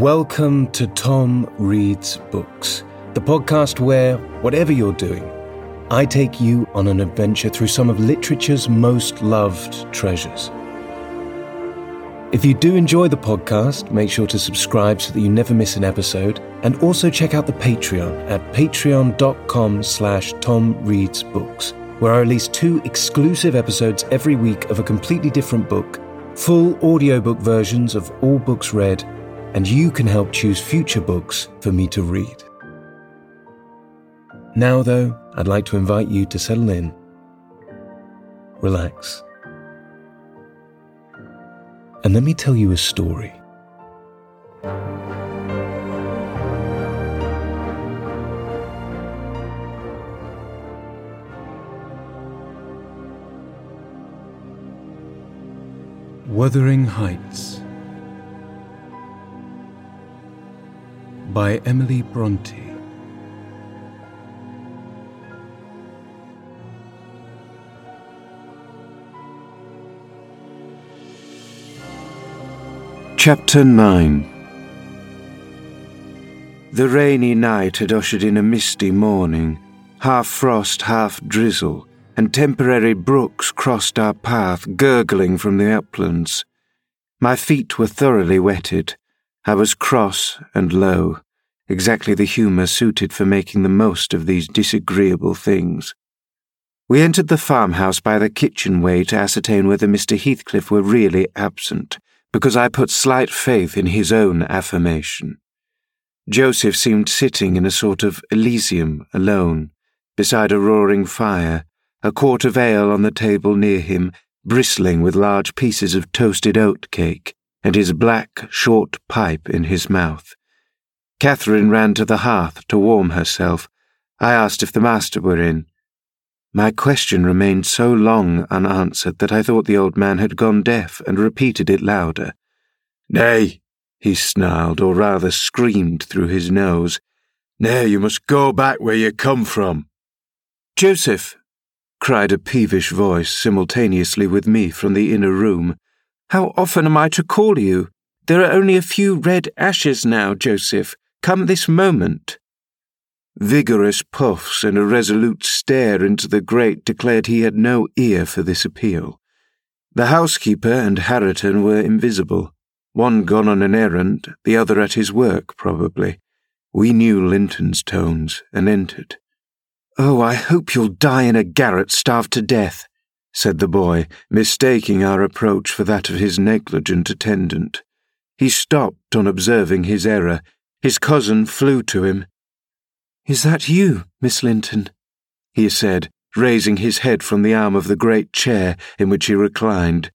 Welcome to Tom Reads Books, the podcast where, whatever you're doing, I take you on an adventure through some of literature's most loved treasures. If you do enjoy the podcast, make sure to subscribe so that you never miss an episode, and also check out the Patreon at patreon.com slash tomreadsbooks, where I release two exclusive episodes every week of a completely different book, full audiobook versions of all books read, and you can help choose future books for me to read. Now, though, I'd like to invite you to settle in, relax, and let me tell you a story. Wuthering Heights by Emily Bronte. Chapter 9 The rainy night had ushered in a misty morning, half frost, half drizzle, and temporary brooks crossed our path, gurgling from the uplands. My feet were thoroughly wetted. I was cross and low, exactly the humour suited for making the most of these disagreeable things. We entered the farmhouse by the kitchen way to ascertain whether Mr. Heathcliff were really absent because I put slight faith in his own affirmation. Joseph seemed sitting in a sort of Elysium alone, beside a roaring fire, a quart of ale on the table near him, bristling with large pieces of toasted oat cake, and his black, short pipe in his mouth. Catherine ran to the hearth to warm herself. I asked if the master were in. My question remained so long unanswered that I thought the old man had gone deaf and repeated it louder. Nay, he snarled, or rather screamed through his nose. Nay, you must go back where you come from. Joseph, cried a peevish voice simultaneously with me from the inner room. How often am I to call you? There are only a few red ashes now, Joseph. Come this moment. Vigorous puffs and a resolute stare into the grate declared he had no ear for this appeal. The housekeeper and Hareton were invisible, one gone on an errand, the other at his work, probably. We knew Linton's tones and entered. Oh, I hope you'll die in a garret starved to death, said the boy, mistaking our approach for that of his negligent attendant. He stopped on observing his error. His cousin flew to him. Is that you, Miss Linton? he said, raising his head from the arm of the great chair in which he reclined.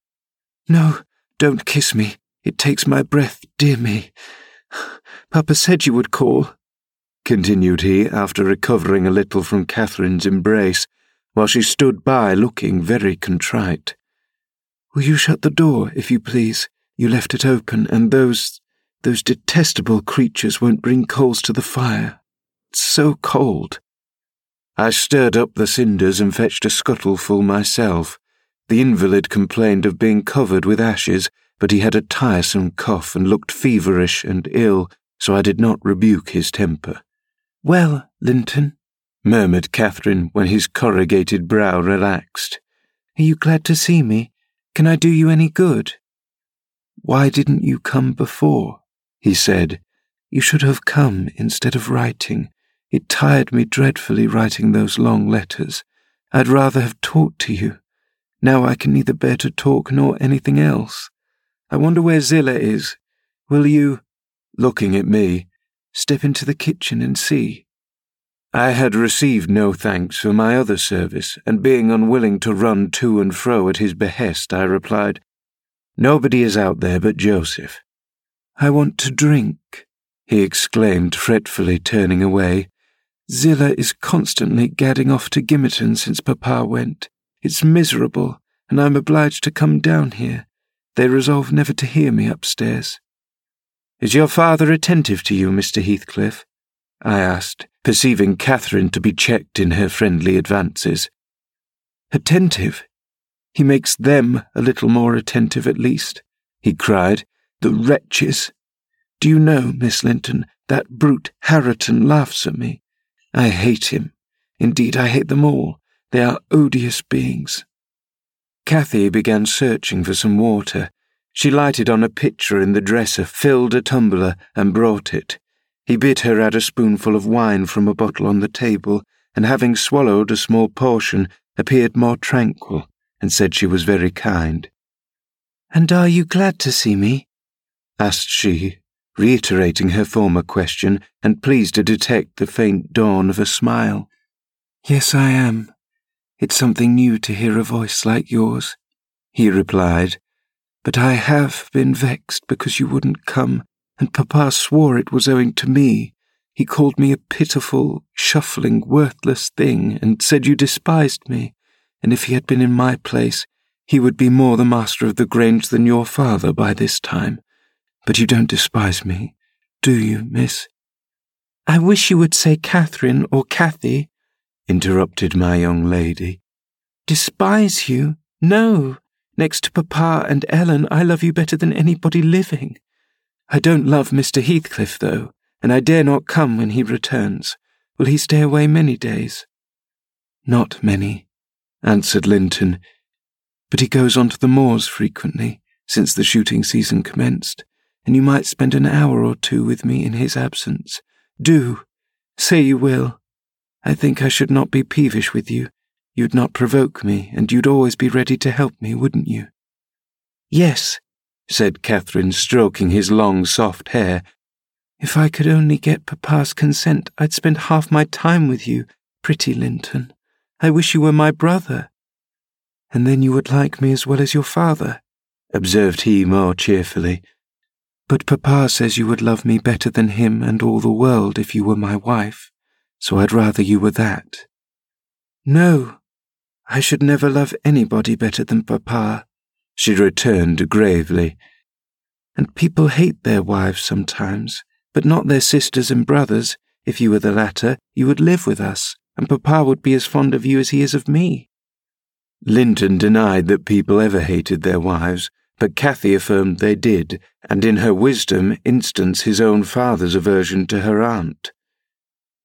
No, don't kiss me. It takes my breath, dear me. Papa said you would call, continued he after recovering a little from Catherine's embrace, while she stood by looking very contrite. Will you shut the door, if you please? You left it open, and those those detestable creatures won't bring coals to the fire It's so cold. I stirred up the cinders and fetched a scuttleful myself. The invalid complained of being covered with ashes, but he had a tiresome cough and looked feverish and ill, so I did not rebuke his temper. Well, Linton, murmured Catherine when his corrugated brow relaxed. Are you glad to see me? Can I do you any good? Why didn't you come before? he said. You should have come instead of writing. It tired me dreadfully writing those long letters. I'd rather have talked to you. Now I can neither bear to talk nor anything else. I wonder where Zillah is. Will you, looking at me, step into the kitchen and see? I had received no thanks for my other service, and being unwilling to run to and fro at his behest, I replied, Nobody is out there but Joseph. I want to drink, he exclaimed fretfully, turning away. Zillah is constantly gadding off to Gimmerton since Papa went. It's miserable, and I'm obliged to come down here. They resolve never to hear me upstairs. Is your father attentive to you, Mr. Heathcliff? I asked, perceiving Catherine to be checked in her friendly advances. Attentive? He makes them a little more attentive at least, he cried. The wretches! Do you know, Miss Linton, that brute Hareton laughs at me. I hate him. Indeed, I hate them all. They are odious beings. Cathy began searching for some water. She lighted on a pitcher in the dresser, filled a tumbler, and brought it. He bid her add a spoonful of wine from a bottle on the table, and having swallowed a small portion, appeared more tranquil, and said she was very kind. And are you glad to see me? asked she, reiterating her former question, and pleased to detect the faint dawn of a smile. Yes, I am. It's something new to hear a voice like yours, he replied. But I have been vexed because you wouldn't come, and Papa swore it was owing to me. He called me a pitiful, shuffling, worthless thing, and said you despised me, and if he had been in my place, he would be more the master of the Grange than your father by this time. But you don't despise me, do you, miss? I wish you would say Catherine or Cathy, interrupted my young lady. Despise you? No. Next to Papa and Ellen, I love you better than anybody living. I don't love Mr. Heathcliff, though, and I dare not come when he returns. Will he stay away many days? Not many, answered Linton, but he goes on to the moors frequently, since the shooting season commenced, and you might spend an hour or two with me in his absence. Do. Say you will. I think I should not be peevish with you. You'd not provoke me, and you'd always be ready to help me, wouldn't you? Yes, said Catherine, stroking his long, soft hair. If I could only get Papa's consent, I'd spend half my time with you, pretty Linton. I wish you were my brother. And then you would like me as well as your father, observed he more cheerfully. But Papa says you would love me better than him and all the world if you were my wife so I'd rather you were that. No, I should never love anybody better than Papa, she returned gravely. And people hate their wives sometimes, but not their sisters and brothers. If you were the latter, you would live with us, and Papa would be as fond of you as he is of me. Linton denied that people ever hated their wives, but Cathy affirmed they did, and in her wisdom instanced his own father's aversion to her aunt.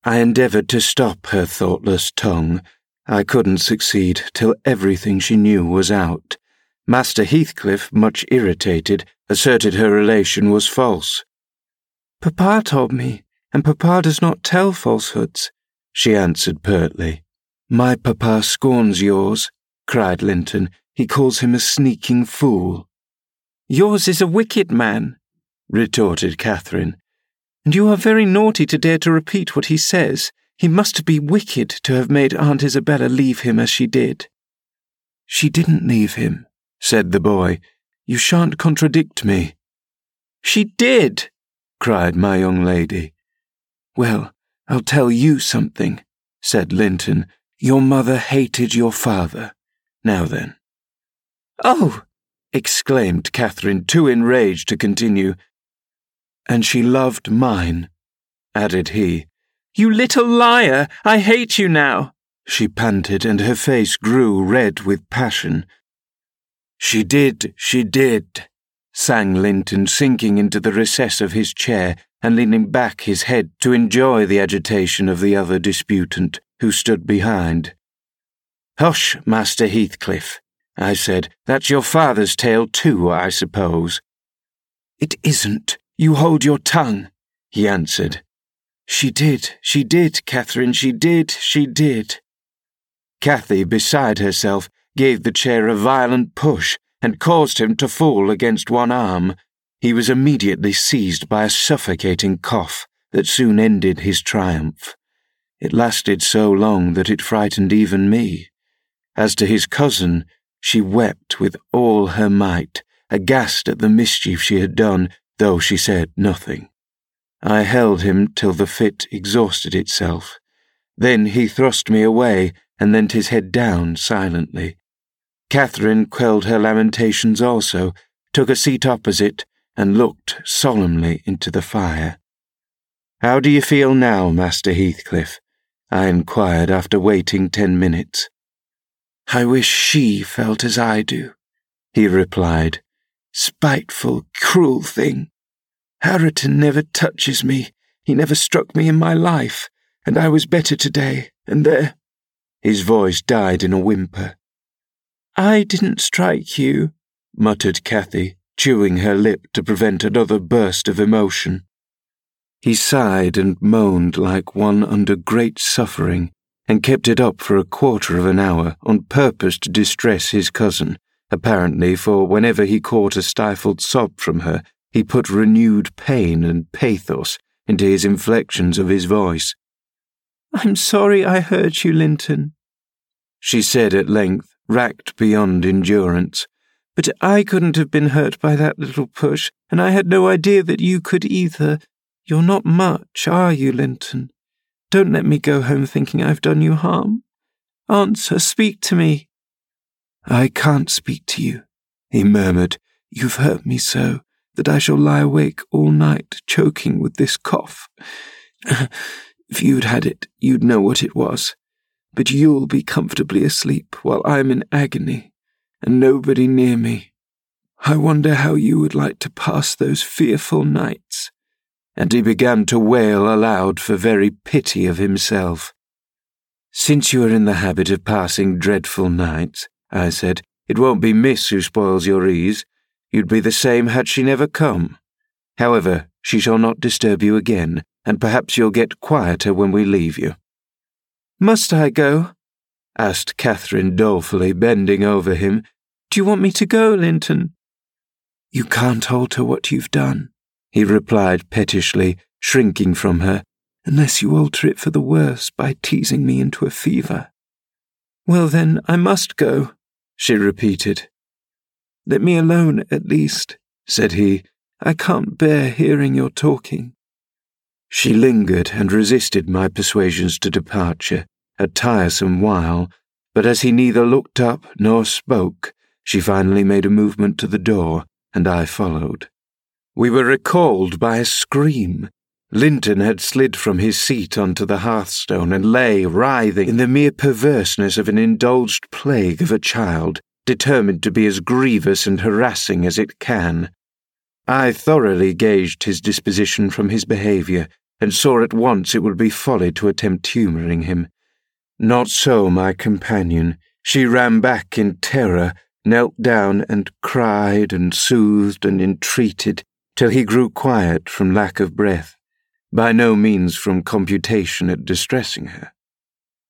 I endeavoured to stop her thoughtless tongue. I couldn't succeed till everything she knew was out. Master Heathcliff, much irritated, asserted her relation was false. Papa told me, and Papa does not tell falsehoods, she answered pertly. My papa scorns yours, cried Linton. He calls him a sneaking fool. Yours is a wicked man, retorted Catherine. And you are very naughty to dare to repeat what he says. He must be wicked to have made Aunt Isabella leave him as she did. She didn't leave him, said the boy. You shan't contradict me. She did, cried my young lady. Well, I'll tell you something, said Linton. Your mother hated your father. Now then. Oh! exclaimed Catherine, too enraged to continue. And she loved mine, added he. You little liar! I hate you now! She panted, and her face grew red with passion. She did, she did, sang Linton, sinking into the recess of his chair and leaning back his head to enjoy the agitation of the other disputant, who stood behind. Hush, Master Heathcliff, I said. That's your father's tale too, I suppose. It isn't, you hold your tongue, he answered. She did, she did, Catherine, she did, she did. Cathy, beside herself, gave the chair a violent push and caused him to fall against one arm. He was immediately seized by a suffocating cough that soon ended his triumph. It lasted so long that it frightened even me. As to his cousin, she wept with all her might, aghast at the mischief she had done though she said nothing. I held him till the fit exhausted itself. Then he thrust me away and leant his head down silently. Catherine quelled her lamentations also, took a seat opposite, and looked solemnly into the fire. How do you feel now, Master Heathcliff? I inquired after waiting ten minutes. I wish she felt as I do, he replied, Spiteful, cruel thing. Hareton never touches me. He never struck me in my life, and I was better today, and there. His voice died in a whimper. I didn't strike you, muttered Cathy, chewing her lip to prevent another burst of emotion. He sighed and moaned like one under great suffering, and kept it up for a quarter of an hour on purpose to distress his cousin, apparently, for whenever he caught a stifled sob from her, he put renewed pain and pathos into his inflections of his voice. I'm sorry I hurt you, Linton, she said at length, racked beyond endurance. But I couldn't have been hurt by that little push, and I had no idea that you could either. You're not much, are you, Linton? Don't let me go home thinking I've done you harm. Answer, speak to me. I can't speak to you, he murmured. You've hurt me so that I shall lie awake all night choking with this cough. if you'd had it, you'd know what it was. But you'll be comfortably asleep while I'm in agony, and nobody near me. I wonder how you would like to pass those fearful nights and he began to wail aloud for very pity of himself. Since you are in the habit of passing dreadful nights, I said, it won't be Miss who spoils your ease. You'd be the same had she never come. However, she shall not disturb you again, and perhaps you'll get quieter when we leave you. Must I go? asked Catherine dolefully, bending over him. Do you want me to go, Linton? You can't alter what you've done he replied pettishly, shrinking from her, unless you alter it for the worse by teasing me into a fever. Well, then, I must go, she repeated. Let me alone, at least, said he. I can't bear hearing your talking. She lingered and resisted my persuasions to departure, a tiresome while, but as he neither looked up nor spoke, she finally made a movement to the door, and I followed. We were recalled by a scream. Linton had slid from his seat onto the hearthstone and lay writhing in the mere perverseness of an indulged plague of a child, determined to be as grievous and harassing as it can. I thoroughly gauged his disposition from his behaviour, and saw at once it would be folly to attempt humouring him. Not so my companion. She ran back in terror, knelt down and cried and soothed and entreated till he grew quiet from lack of breath, by no means from computation at distressing her.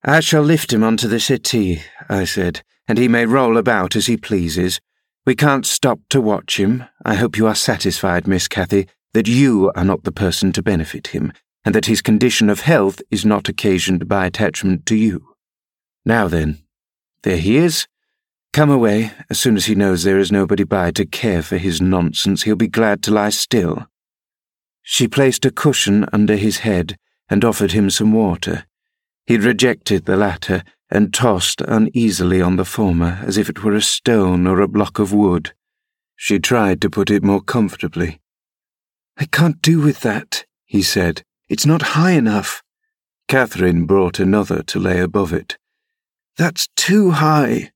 I shall lift him onto the settee, I said, and he may roll about as he pleases. We can't stop to watch him. I hope you are satisfied, Miss Cathy, that you are not the person to benefit him, and that his condition of health is not occasioned by attachment to you. Now then, there he is. Come away. As soon as he knows there is nobody by to care for his nonsense, he'll be glad to lie still. She placed a cushion under his head and offered him some water. He rejected the latter and tossed uneasily on the former as if it were a stone or a block of wood. She tried to put it more comfortably. I can't do with that, he said. It's not high enough. Catherine brought another to lay above it. That's too high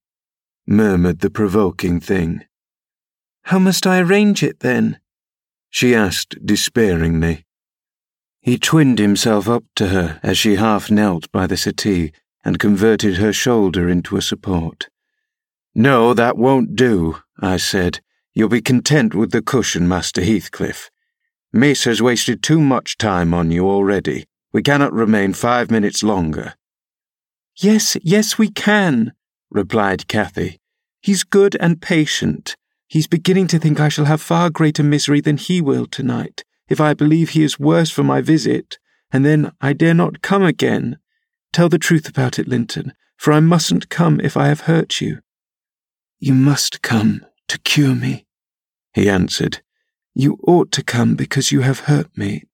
murmured the provoking thing. How must I arrange it then? she asked despairingly. He twinned himself up to her as she half knelt by the settee and converted her shoulder into a support. No, that won't do, I said. You'll be content with the cushion, Master Heathcliff. Miss has wasted too much time on you already. We cannot remain five minutes longer. Yes, yes, we can, replied Cathy. He's good and patient. He's beginning to think I shall have far greater misery than he will tonight, if I believe he is worse for my visit, and then I dare not come again. Tell the truth about it, Linton, for I mustn't come if I have hurt you. You must come to cure me, he answered. You ought to come because you have hurt me.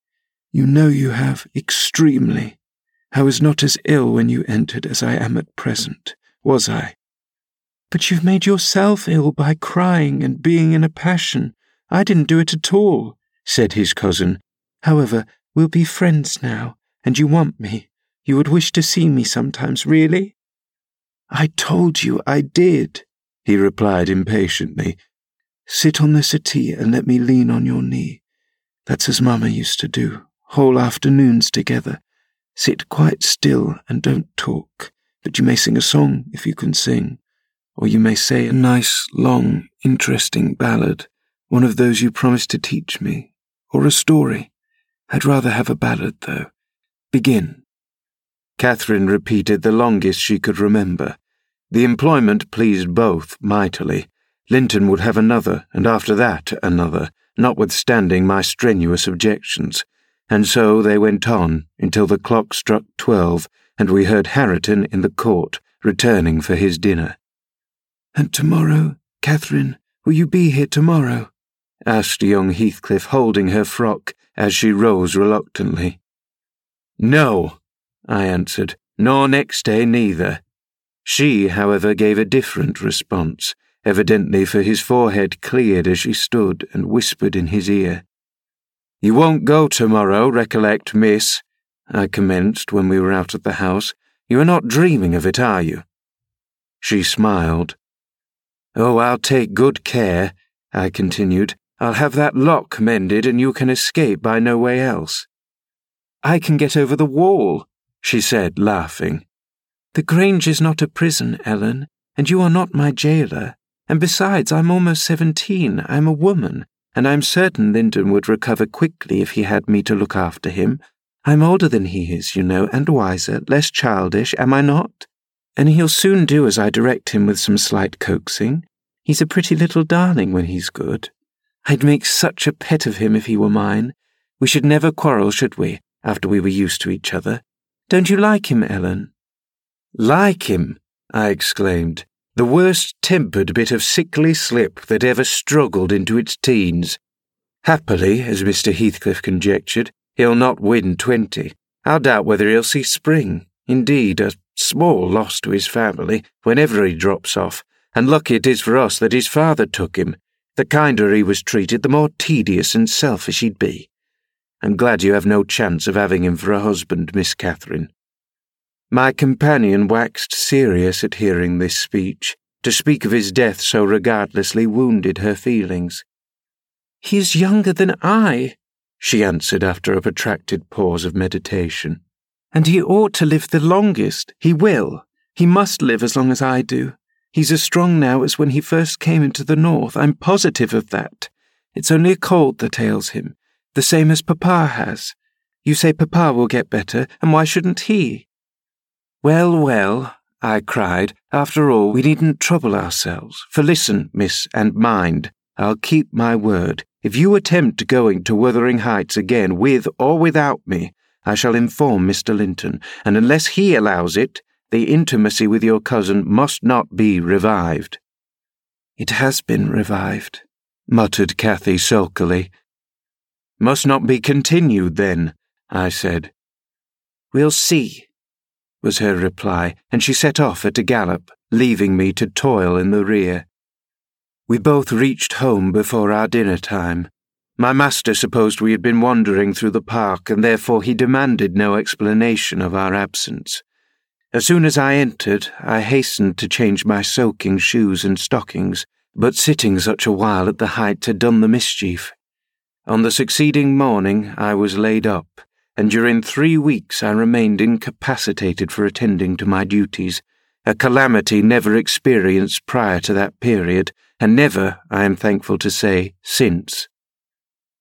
You know you have extremely. I was not as ill when you entered as I am at present, was I? But you've made yourself ill by crying and being in a passion. I didn't do it at all, said his cousin. However, we'll be friends now, and you want me. You would wish to see me sometimes, really? I told you I did, he replied impatiently. Sit on the settee and let me lean on your knee. That's as Mamma used to do, whole afternoons together. Sit quite still and don't talk, but you may sing a song if you can sing, or you may say a nice, long, interesting ballad, one of those you promised to teach me, or a story. I'd rather have a ballad, though. Begin. Catherine repeated the longest she could remember. The employment pleased both mightily. Linton would have another, and after that another, notwithstanding my strenuous objections, and so they went on until the clock struck twelve and we heard Hareton in the court returning for his dinner. And tomorrow, Catherine, will you be here tomorrow? asked young Heathcliff, holding her frock as she rose reluctantly. No, I answered, nor next day neither. She, however, gave a different response, evidently for his forehead cleared as she stood and whispered in his ear. You won't go tomorrow, recollect, miss, I commenced when we were out of the house. You are not dreaming of it, are you? She smiled. Oh, I'll take good care, I continued. I'll have that lock mended and you can escape by no way else. I can get over the wall, she said, laughing. The Grange is not a prison, Ellen, and you are not my jailer. And besides, I'm almost seventeen. I'm a woman, and I'm certain Linton would recover quickly if he had me to look after him. I'm older than he is, you know, and wiser, less childish, am I not? And he'll soon do as I direct him with some slight coaxing. He's a pretty little darling when he's good. I'd make such a pet of him if he were mine. We should never quarrel, should we, after we were used to each other? Don't you like him, Ellen? Like him? I exclaimed the worst tempered bit of sickly slip that ever struggled into its teens. Happily, as Mr. Heathcliff conjectured, he'll not win twenty. I doubt whether he'll see spring. Indeed, a small loss to his family whenever he drops off, and lucky it is for us that his father took him. The kinder he was treated, the more tedious and selfish he'd be. I'm glad you have no chance of having him for a husband, Miss Catherine. My companion waxed serious at hearing this speech. To speak of his death so regardlessly wounded her feelings. He is younger than I, she answered after a protracted pause of meditation. And he ought to live the longest. He will. He must live as long as I do. He's as strong now as when he first came into the north. I'm positive of that. It's only a cold that ails him, the same as Papa has. You say Papa will get better, and why shouldn't he? Well, well, I cried, after all, we needn't trouble ourselves. For listen, miss, and mind, I'll keep my word. If you attempt going to Wuthering Heights again, with or without me, I shall inform Mr. Linton, and unless he allows it, the intimacy with your cousin must not be revived. It has been revived, muttered Cathy sulkily. Must not be continued, then, I said. We'll see, was her reply, and she set off at a gallop, leaving me to toil in the rear. We both reached home before our dinner time. My master supposed we had been wandering through the park, and therefore he demanded no explanation of our absence. As soon as I entered, I hastened to change my soaking shoes and stockings, but sitting such a while at the height had done the mischief. On the succeeding morning I was laid up, and during three weeks I remained incapacitated for attending to my duties, a calamity never experienced prior to that period, and never, I am thankful to say, since.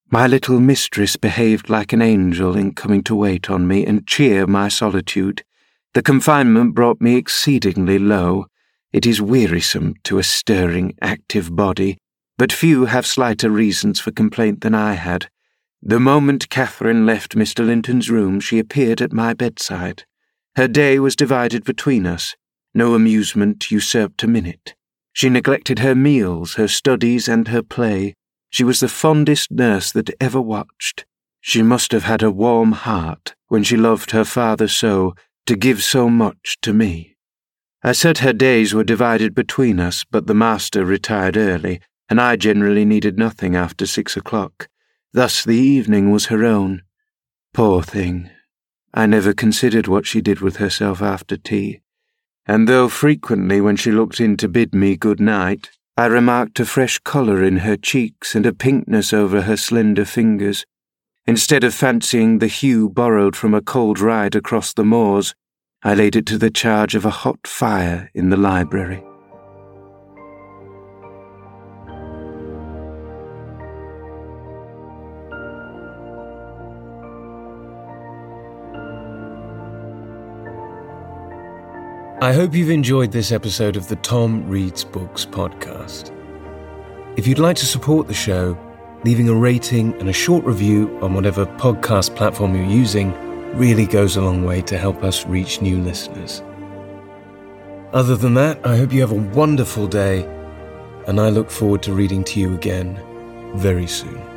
My little mistress behaved like an angel in coming to wait on me and cheer my solitude. The confinement brought me exceedingly low. It is wearisome to a stirring, active body, but few have slighter reasons for complaint than I had. The moment Catherine left Mr. Linton's room, she appeared at my bedside. Her day was divided between us. No amusement usurped a minute. She neglected her meals, her studies, and her play. She was the fondest nurse that ever watched. She must have had a warm heart when she loved her father so, to give so much to me. I said her days were divided between us, but the master retired early, and I generally needed nothing after six o'clock. Thus the evening was her own. Poor thing. I never considered what she did with herself after tea, and though frequently when she looked in to bid me good night, I remarked a fresh colour in her cheeks and a pinkness over her slender fingers, Instead of fancying the hue borrowed from a cold ride across the moors, I laid it to the charge of a hot fire in the library. I hope you've enjoyed this episode of the Tom Reads Books podcast. If you'd like to support the show, leaving a rating and a short review on whatever podcast platform you're using really goes a long way to help us reach new listeners. Other than that, I hope you have a wonderful day, and I look forward to reading to you again very soon.